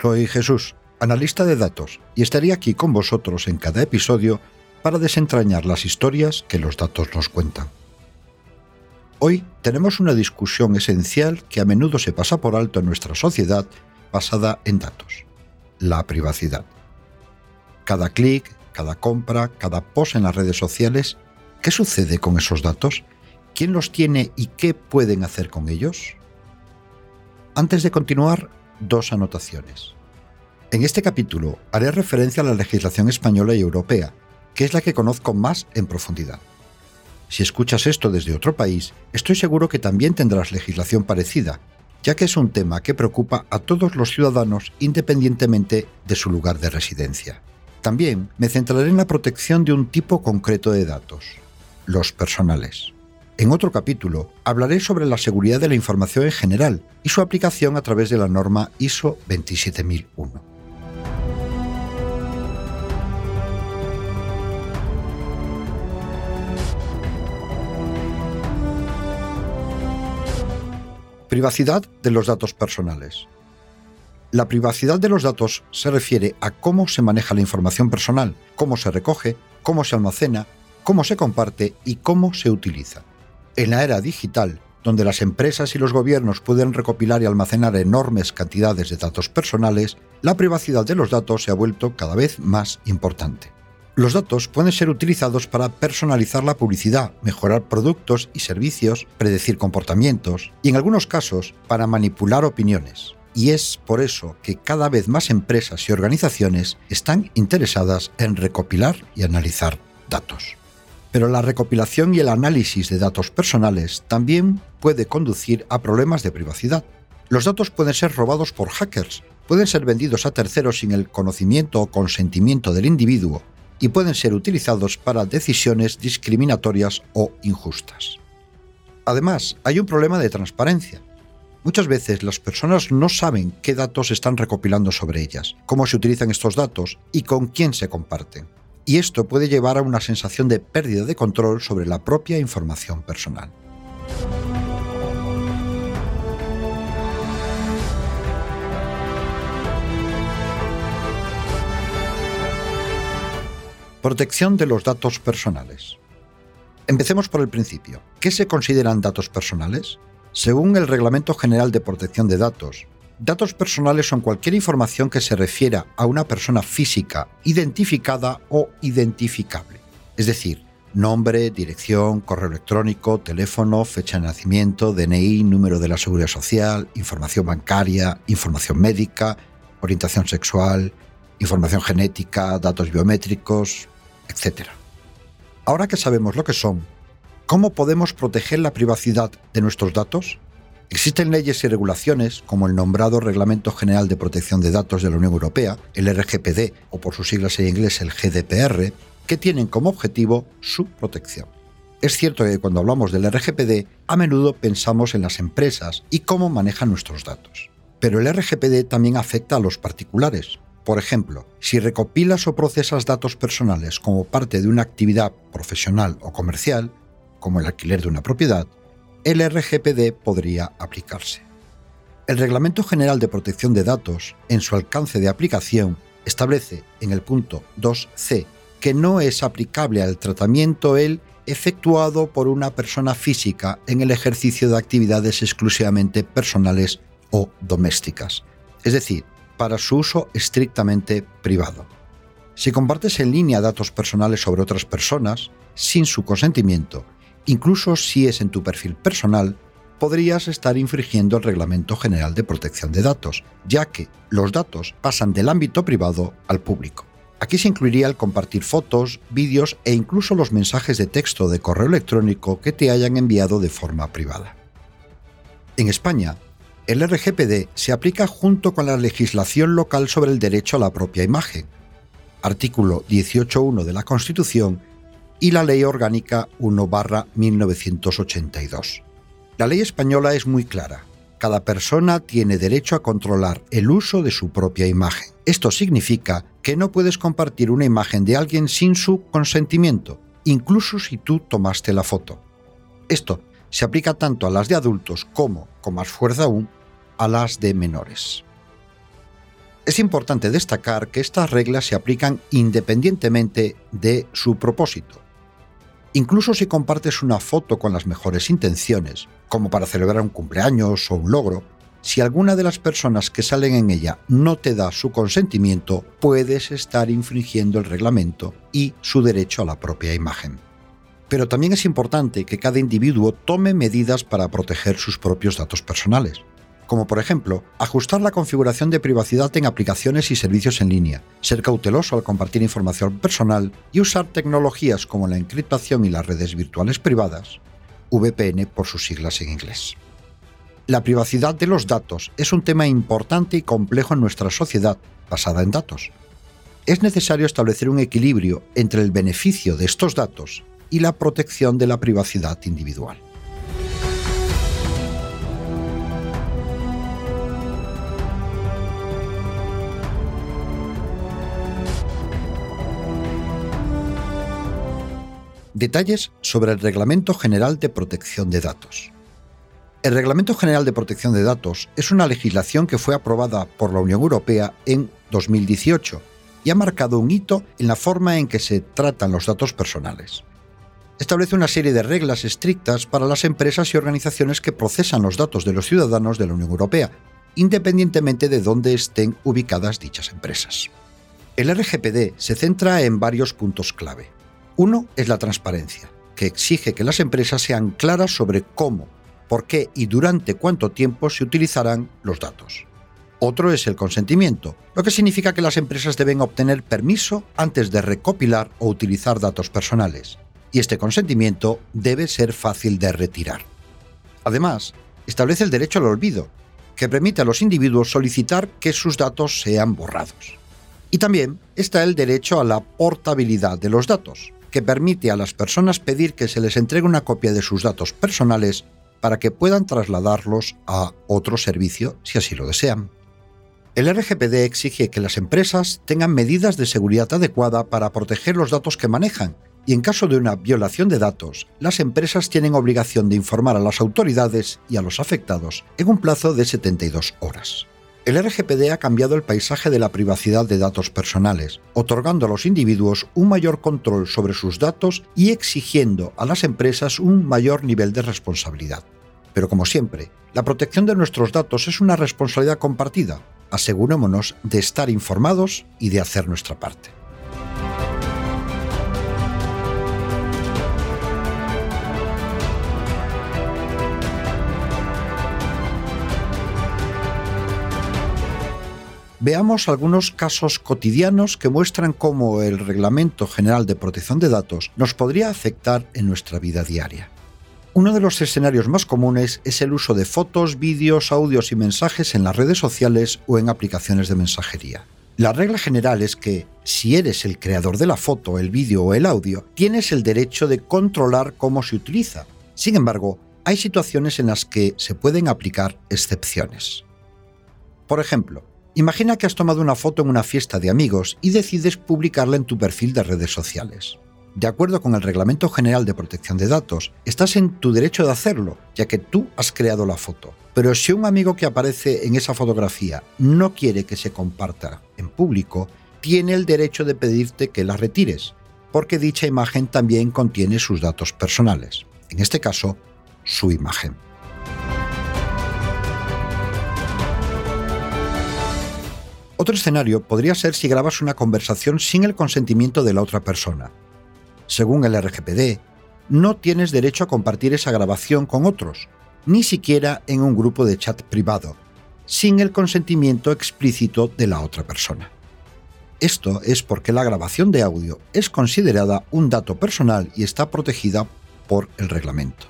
Soy Jesús, analista de datos, y estaré aquí con vosotros en cada episodio para desentrañar las historias que los datos nos cuentan. Hoy tenemos una discusión esencial que a menudo se pasa por alto en nuestra sociedad basada en datos, la privacidad. Cada clic, cada compra, cada post en las redes sociales, ¿qué sucede con esos datos? ¿Quién los tiene y qué pueden hacer con ellos? Antes de continuar, dos anotaciones. En este capítulo haré referencia a la legislación española y europea, que es la que conozco más en profundidad. Si escuchas esto desde otro país, estoy seguro que también tendrás legislación parecida, ya que es un tema que preocupa a todos los ciudadanos independientemente de su lugar de residencia. También me centraré en la protección de un tipo concreto de datos, los personales. En otro capítulo hablaré sobre la seguridad de la información en general y su aplicación a través de la norma ISO 27001. Privacidad de los datos personales. La privacidad de los datos se refiere a cómo se maneja la información personal, cómo se recoge, cómo se almacena, cómo se comparte y cómo se utiliza. En la era digital, donde las empresas y los gobiernos pueden recopilar y almacenar enormes cantidades de datos personales, la privacidad de los datos se ha vuelto cada vez más importante. Los datos pueden ser utilizados para personalizar la publicidad, mejorar productos y servicios, predecir comportamientos y en algunos casos para manipular opiniones. Y es por eso que cada vez más empresas y organizaciones están interesadas en recopilar y analizar datos. Pero la recopilación y el análisis de datos personales también puede conducir a problemas de privacidad. Los datos pueden ser robados por hackers, pueden ser vendidos a terceros sin el conocimiento o consentimiento del individuo y pueden ser utilizados para decisiones discriminatorias o injustas. Además, hay un problema de transparencia. Muchas veces las personas no saben qué datos están recopilando sobre ellas, cómo se utilizan estos datos y con quién se comparten y esto puede llevar a una sensación de pérdida de control sobre la propia información personal. Protección de los datos personales. Empecemos por el principio. ¿Qué se consideran datos personales? Según el Reglamento General de Protección de Datos, Datos personales son cualquier información que se refiera a una persona física identificada o identificable. Es decir, nombre, dirección, correo electrónico, teléfono, fecha de nacimiento, DNI, número de la seguridad social, información bancaria, información médica, orientación sexual, información genética, datos biométricos, etc. Ahora que sabemos lo que son, ¿cómo podemos proteger la privacidad de nuestros datos? Existen leyes y regulaciones, como el nombrado Reglamento General de Protección de Datos de la Unión Europea, el RGPD, o por sus siglas en inglés el GDPR, que tienen como objetivo su protección. Es cierto que cuando hablamos del RGPD, a menudo pensamos en las empresas y cómo manejan nuestros datos. Pero el RGPD también afecta a los particulares. Por ejemplo, si recopilas o procesas datos personales como parte de una actividad profesional o comercial, como el alquiler de una propiedad, el RGPD podría aplicarse. El Reglamento General de Protección de Datos, en su alcance de aplicación, establece en el punto 2c que no es aplicable al tratamiento el efectuado por una persona física en el ejercicio de actividades exclusivamente personales o domésticas, es decir, para su uso estrictamente privado. Si compartes en línea datos personales sobre otras personas, sin su consentimiento, incluso si es en tu perfil personal, podrías estar infringiendo el Reglamento General de Protección de Datos, ya que los datos pasan del ámbito privado al público. Aquí se incluiría el compartir fotos, vídeos e incluso los mensajes de texto de correo electrónico que te hayan enviado de forma privada. En España, el RGPD se aplica junto con la legislación local sobre el derecho a la propia imagen, artículo 18.1 de la Constitución y la Ley Orgánica 1-1982. La ley española es muy clara. Cada persona tiene derecho a controlar el uso de su propia imagen. Esto significa que no puedes compartir una imagen de alguien sin su consentimiento, incluso si tú tomaste la foto. Esto se aplica tanto a las de adultos como, con más fuerza aún, a las de menores. Es importante destacar que estas reglas se aplican independientemente de su propósito. Incluso si compartes una foto con las mejores intenciones, como para celebrar un cumpleaños o un logro, si alguna de las personas que salen en ella no te da su consentimiento, puedes estar infringiendo el reglamento y su derecho a la propia imagen. Pero también es importante que cada individuo tome medidas para proteger sus propios datos personales, como por ejemplo ajustar la configuración de privacidad en aplicaciones y servicios en línea, ser cauteloso al compartir información personal y usar tecnologías como la encriptación y las redes virtuales privadas, VPN por sus siglas en inglés. La privacidad de los datos es un tema importante y complejo en nuestra sociedad basada en datos. Es necesario establecer un equilibrio entre el beneficio de estos datos y la protección de la privacidad individual. Detalles sobre el Reglamento General de Protección de Datos. El Reglamento General de Protección de Datos es una legislación que fue aprobada por la Unión Europea en 2018 y ha marcado un hito en la forma en que se tratan los datos personales. Establece una serie de reglas estrictas para las empresas y organizaciones que procesan los datos de los ciudadanos de la Unión Europea, independientemente de dónde estén ubicadas dichas empresas. El RGPD se centra en varios puntos clave. Uno es la transparencia, que exige que las empresas sean claras sobre cómo por qué y durante cuánto tiempo se utilizarán los datos. Otro es el consentimiento, lo que significa que las empresas deben obtener permiso antes de recopilar o utilizar datos personales, y este consentimiento debe ser fácil de retirar. Además, establece el derecho al olvido, que permite a los individuos solicitar que sus datos sean borrados. Y también está el derecho a la portabilidad de los datos, que permite a las personas pedir que se les entregue una copia de sus datos personales para que puedan trasladarlos a otro servicio si así lo desean. El RGPD exige que las empresas tengan medidas de seguridad adecuada para proteger los datos que manejan y en caso de una violación de datos, las empresas tienen obligación de informar a las autoridades y a los afectados en un plazo de 72 horas. El RGPD ha cambiado el paisaje de la privacidad de datos personales, otorgando a los individuos un mayor control sobre sus datos y exigiendo a las empresas un mayor nivel de responsabilidad. Pero como siempre, la protección de nuestros datos es una responsabilidad compartida. Asegurémonos de estar informados y de hacer nuestra parte. Veamos algunos casos cotidianos que muestran cómo el Reglamento General de Protección de Datos nos podría afectar en nuestra vida diaria. Uno de los escenarios más comunes es el uso de fotos, vídeos, audios y mensajes en las redes sociales o en aplicaciones de mensajería. La regla general es que, si eres el creador de la foto, el vídeo o el audio, tienes el derecho de controlar cómo se utiliza. Sin embargo, hay situaciones en las que se pueden aplicar excepciones. Por ejemplo, Imagina que has tomado una foto en una fiesta de amigos y decides publicarla en tu perfil de redes sociales. De acuerdo con el Reglamento General de Protección de Datos, estás en tu derecho de hacerlo, ya que tú has creado la foto. Pero si un amigo que aparece en esa fotografía no quiere que se comparta en público, tiene el derecho de pedirte que la retires, porque dicha imagen también contiene sus datos personales, en este caso, su imagen. Otro escenario podría ser si grabas una conversación sin el consentimiento de la otra persona. Según el RGPD, no tienes derecho a compartir esa grabación con otros, ni siquiera en un grupo de chat privado, sin el consentimiento explícito de la otra persona. Esto es porque la grabación de audio es considerada un dato personal y está protegida por el reglamento.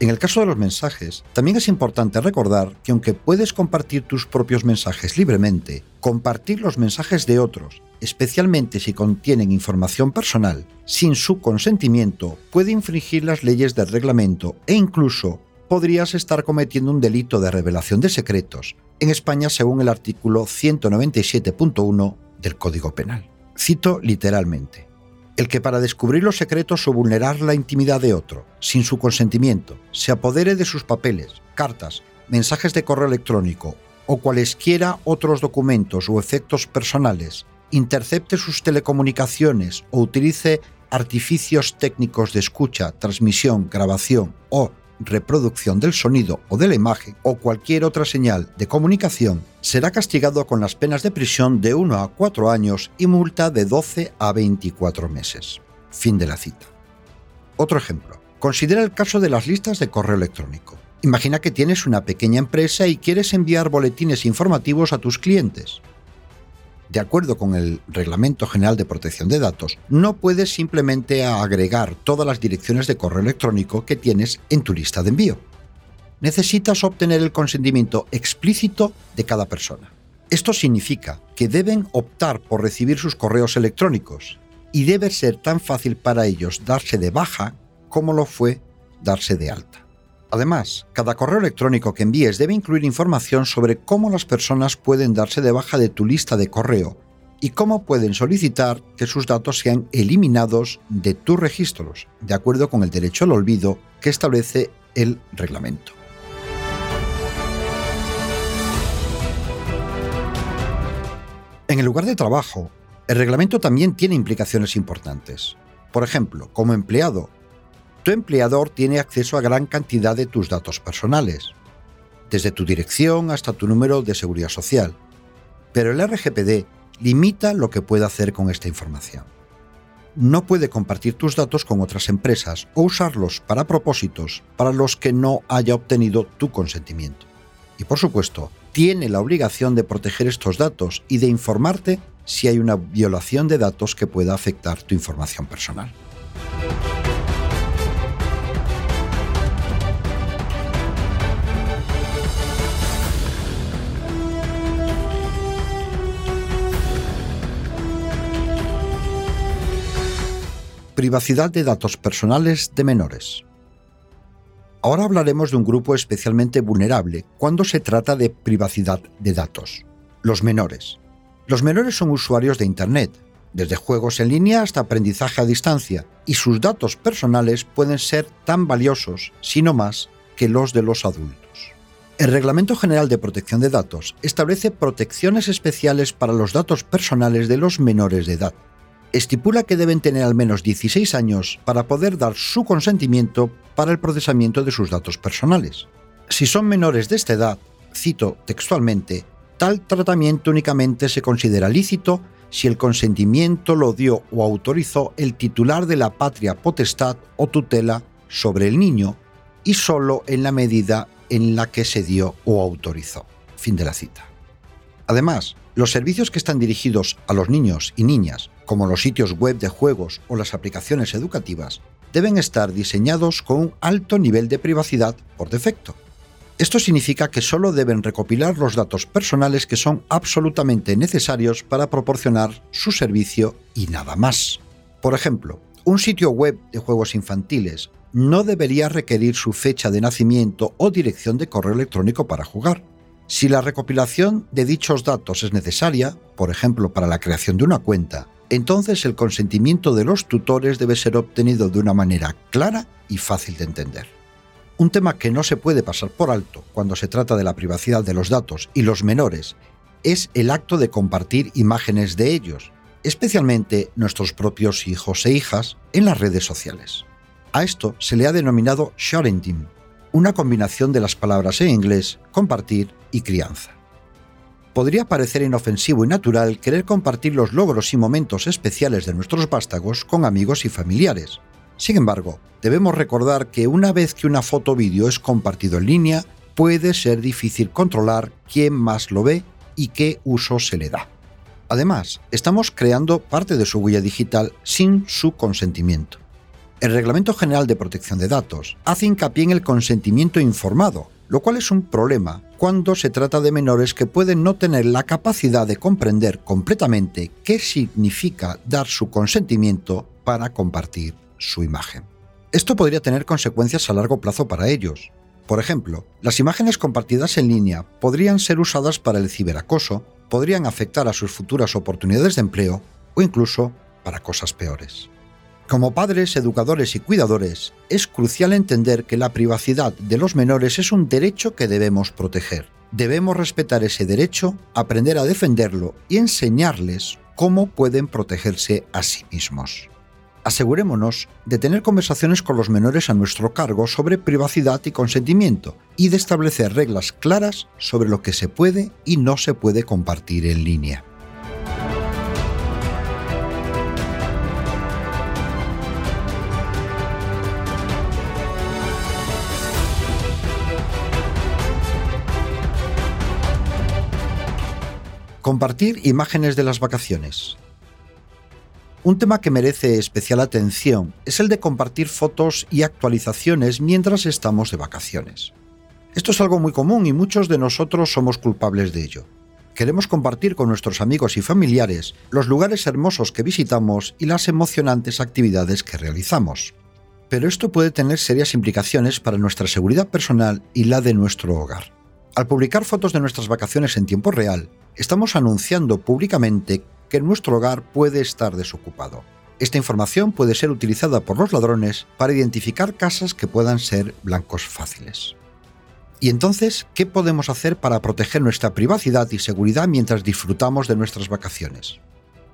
En el caso de los mensajes, también es importante recordar que aunque puedes compartir tus propios mensajes libremente, compartir los mensajes de otros, especialmente si contienen información personal, sin su consentimiento, puede infringir las leyes del reglamento e incluso podrías estar cometiendo un delito de revelación de secretos, en España según el artículo 197.1 del Código Penal. Cito literalmente el que para descubrir los secretos o vulnerar la intimidad de otro, sin su consentimiento, se apodere de sus papeles, cartas, mensajes de correo electrónico o cualesquiera otros documentos o efectos personales, intercepte sus telecomunicaciones o utilice artificios técnicos de escucha, transmisión, grabación o reproducción del sonido o de la imagen o cualquier otra señal de comunicación, será castigado con las penas de prisión de 1 a 4 años y multa de 12 a 24 meses. Fin de la cita. Otro ejemplo. Considera el caso de las listas de correo electrónico. Imagina que tienes una pequeña empresa y quieres enviar boletines informativos a tus clientes de acuerdo con el Reglamento General de Protección de Datos, no puedes simplemente agregar todas las direcciones de correo electrónico que tienes en tu lista de envío. Necesitas obtener el consentimiento explícito de cada persona. Esto significa que deben optar por recibir sus correos electrónicos y debe ser tan fácil para ellos darse de baja como lo fue darse de alta. Además, cada correo electrónico que envíes debe incluir información sobre cómo las personas pueden darse de baja de tu lista de correo y cómo pueden solicitar que sus datos sean eliminados de tus registros, de acuerdo con el derecho al olvido que establece el reglamento. En el lugar de trabajo, el reglamento también tiene implicaciones importantes. Por ejemplo, como empleado, tu empleador tiene acceso a gran cantidad de tus datos personales, desde tu dirección hasta tu número de seguridad social. Pero el RGPD limita lo que puede hacer con esta información. No puede compartir tus datos con otras empresas o usarlos para propósitos para los que no haya obtenido tu consentimiento. Y por supuesto, tiene la obligación de proteger estos datos y de informarte si hay una violación de datos que pueda afectar tu información personal. Privacidad de datos personales de menores. Ahora hablaremos de un grupo especialmente vulnerable cuando se trata de privacidad de datos, los menores. Los menores son usuarios de Internet, desde juegos en línea hasta aprendizaje a distancia, y sus datos personales pueden ser tan valiosos, si no más, que los de los adultos. El Reglamento General de Protección de Datos establece protecciones especiales para los datos personales de los menores de edad estipula que deben tener al menos 16 años para poder dar su consentimiento para el procesamiento de sus datos personales. Si son menores de esta edad, cito textualmente, tal tratamiento únicamente se considera lícito si el consentimiento lo dio o autorizó el titular de la patria potestad o tutela sobre el niño y solo en la medida en la que se dio o autorizó. Fin de la cita. Además, los servicios que están dirigidos a los niños y niñas, como los sitios web de juegos o las aplicaciones educativas, deben estar diseñados con un alto nivel de privacidad por defecto. Esto significa que solo deben recopilar los datos personales que son absolutamente necesarios para proporcionar su servicio y nada más. Por ejemplo, un sitio web de juegos infantiles no debería requerir su fecha de nacimiento o dirección de correo electrónico para jugar. Si la recopilación de dichos datos es necesaria, por ejemplo para la creación de una cuenta, entonces el consentimiento de los tutores debe ser obtenido de una manera clara y fácil de entender. Un tema que no se puede pasar por alto cuando se trata de la privacidad de los datos y los menores es el acto de compartir imágenes de ellos, especialmente nuestros propios hijos e hijas, en las redes sociales. A esto se le ha denominado sharing una combinación de las palabras en inglés compartir y crianza. Podría parecer inofensivo y natural querer compartir los logros y momentos especiales de nuestros vástagos con amigos y familiares. Sin embargo, debemos recordar que una vez que una foto o vídeo es compartido en línea, puede ser difícil controlar quién más lo ve y qué uso se le da. Además, estamos creando parte de su huella digital sin su consentimiento. El Reglamento General de Protección de Datos hace hincapié en el consentimiento informado, lo cual es un problema cuando se trata de menores que pueden no tener la capacidad de comprender completamente qué significa dar su consentimiento para compartir su imagen. Esto podría tener consecuencias a largo plazo para ellos. Por ejemplo, las imágenes compartidas en línea podrían ser usadas para el ciberacoso, podrían afectar a sus futuras oportunidades de empleo o incluso para cosas peores. Como padres, educadores y cuidadores, es crucial entender que la privacidad de los menores es un derecho que debemos proteger Debemos respetar ese derecho, aprender a defenderlo y enseñarles cómo pueden protegerse a sí mismos. Asegurémonos de tener conversaciones con los menores a nuestro cargo sobre privacidad y consentimiento y de establecer reglas claras sobre lo que se puede y no se puede compartir en línea. Compartir imágenes de las vacaciones. Un tema que merece especial atención es el de compartir fotos y actualizaciones mientras estamos de vacaciones. Esto es algo muy común y muchos de nosotros somos culpables de ello. Queremos compartir con nuestros amigos y familiares los lugares hermosos que visitamos y las emocionantes actividades que realizamos. Pero esto puede tener serias implicaciones para nuestra seguridad personal y la de nuestro hogar. Al publicar fotos de nuestras vacaciones en tiempo real, estamos anunciando públicamente que nuestro hogar puede estar desocupado. Esta información puede ser utilizada por los ladrones para identificar casas que puedan ser blancos fáciles. ¿Y entonces qué podemos hacer para proteger nuestra privacidad y seguridad mientras disfrutamos de nuestras vacaciones?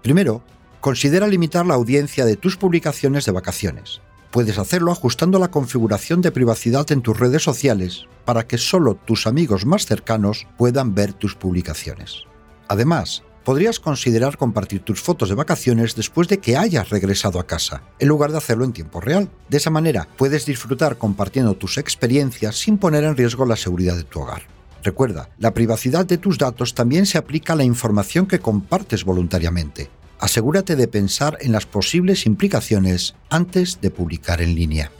Primero, considera limitar la audiencia de tus publicaciones de vacaciones. Puedes hacerlo ajustando la configuración de privacidad en tus redes sociales para que solo tus amigos más cercanos puedan ver tus publicaciones. Además, podrías considerar compartir tus fotos de vacaciones después de que hayas regresado a casa, en lugar de hacerlo en tiempo real. De esa manera, puedes disfrutar compartiendo tus experiencias sin poner en riesgo la seguridad de tu hogar. Recuerda, la privacidad de tus datos también se aplica a la información que compartes voluntariamente. Asegúrate de pensar en las posibles implicaciones antes de publicar en línea.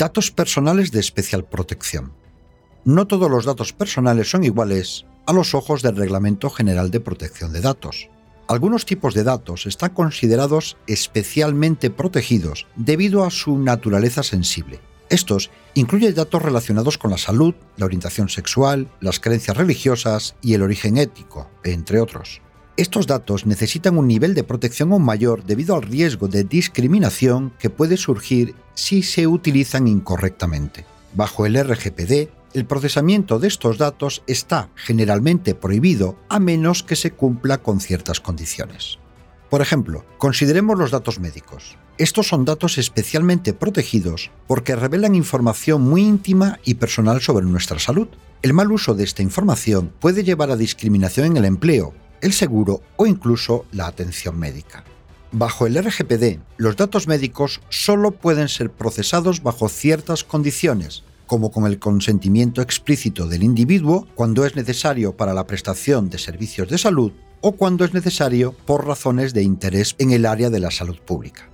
Datos personales de especial protección. No todos los datos personales son iguales a los ojos del Reglamento General de Protección de Datos. Algunos tipos de datos están considerados especialmente protegidos debido a su naturaleza sensible. Estos incluyen datos relacionados con la salud, la orientación sexual, las creencias religiosas y el origen ético, entre otros. Estos datos necesitan un nivel de protección aún mayor debido al riesgo de discriminación que puede surgir si se utilizan incorrectamente. Bajo el RGPD, el procesamiento de estos datos está generalmente prohibido a menos que se cumpla con ciertas condiciones. Por ejemplo, consideremos los datos médicos. Estos son datos especialmente protegidos porque revelan información muy íntima y personal sobre nuestra salud. El mal uso de esta información puede llevar a discriminación en el empleo, el seguro o incluso la atención médica. Bajo el RGPD, los datos médicos solo pueden ser procesados bajo ciertas condiciones, como con el consentimiento explícito del individuo cuando es necesario para la prestación de servicios de salud o cuando es necesario por razones de interés en el área de la salud pública.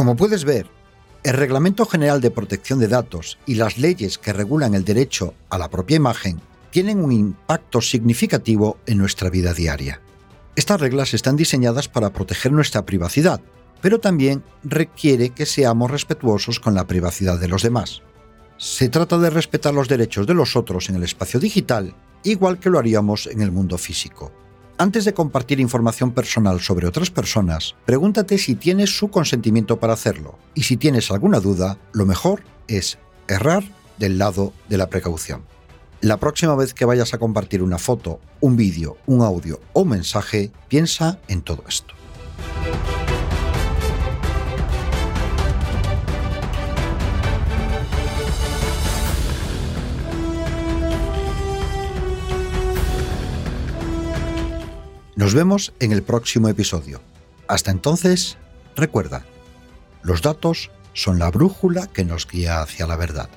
Como puedes ver, el Reglamento General de Protección de Datos y las leyes que regulan el derecho a la propia imagen tienen un impacto significativo en nuestra vida diaria. Estas reglas están diseñadas para proteger nuestra privacidad, pero también requiere que seamos respetuosos con la privacidad de los demás. Se trata de respetar los derechos de los otros en el espacio digital, igual que lo haríamos en el mundo físico. Antes de compartir información personal sobre otras personas, pregúntate si tienes su consentimiento para hacerlo. Y si tienes alguna duda, lo mejor es errar del lado de la precaución. La próxima vez que vayas a compartir una foto, un vídeo, un audio o un mensaje, piensa en todo esto. Nos vemos en el próximo episodio. Hasta entonces, recuerda, los datos son la brújula que nos guía hacia la verdad.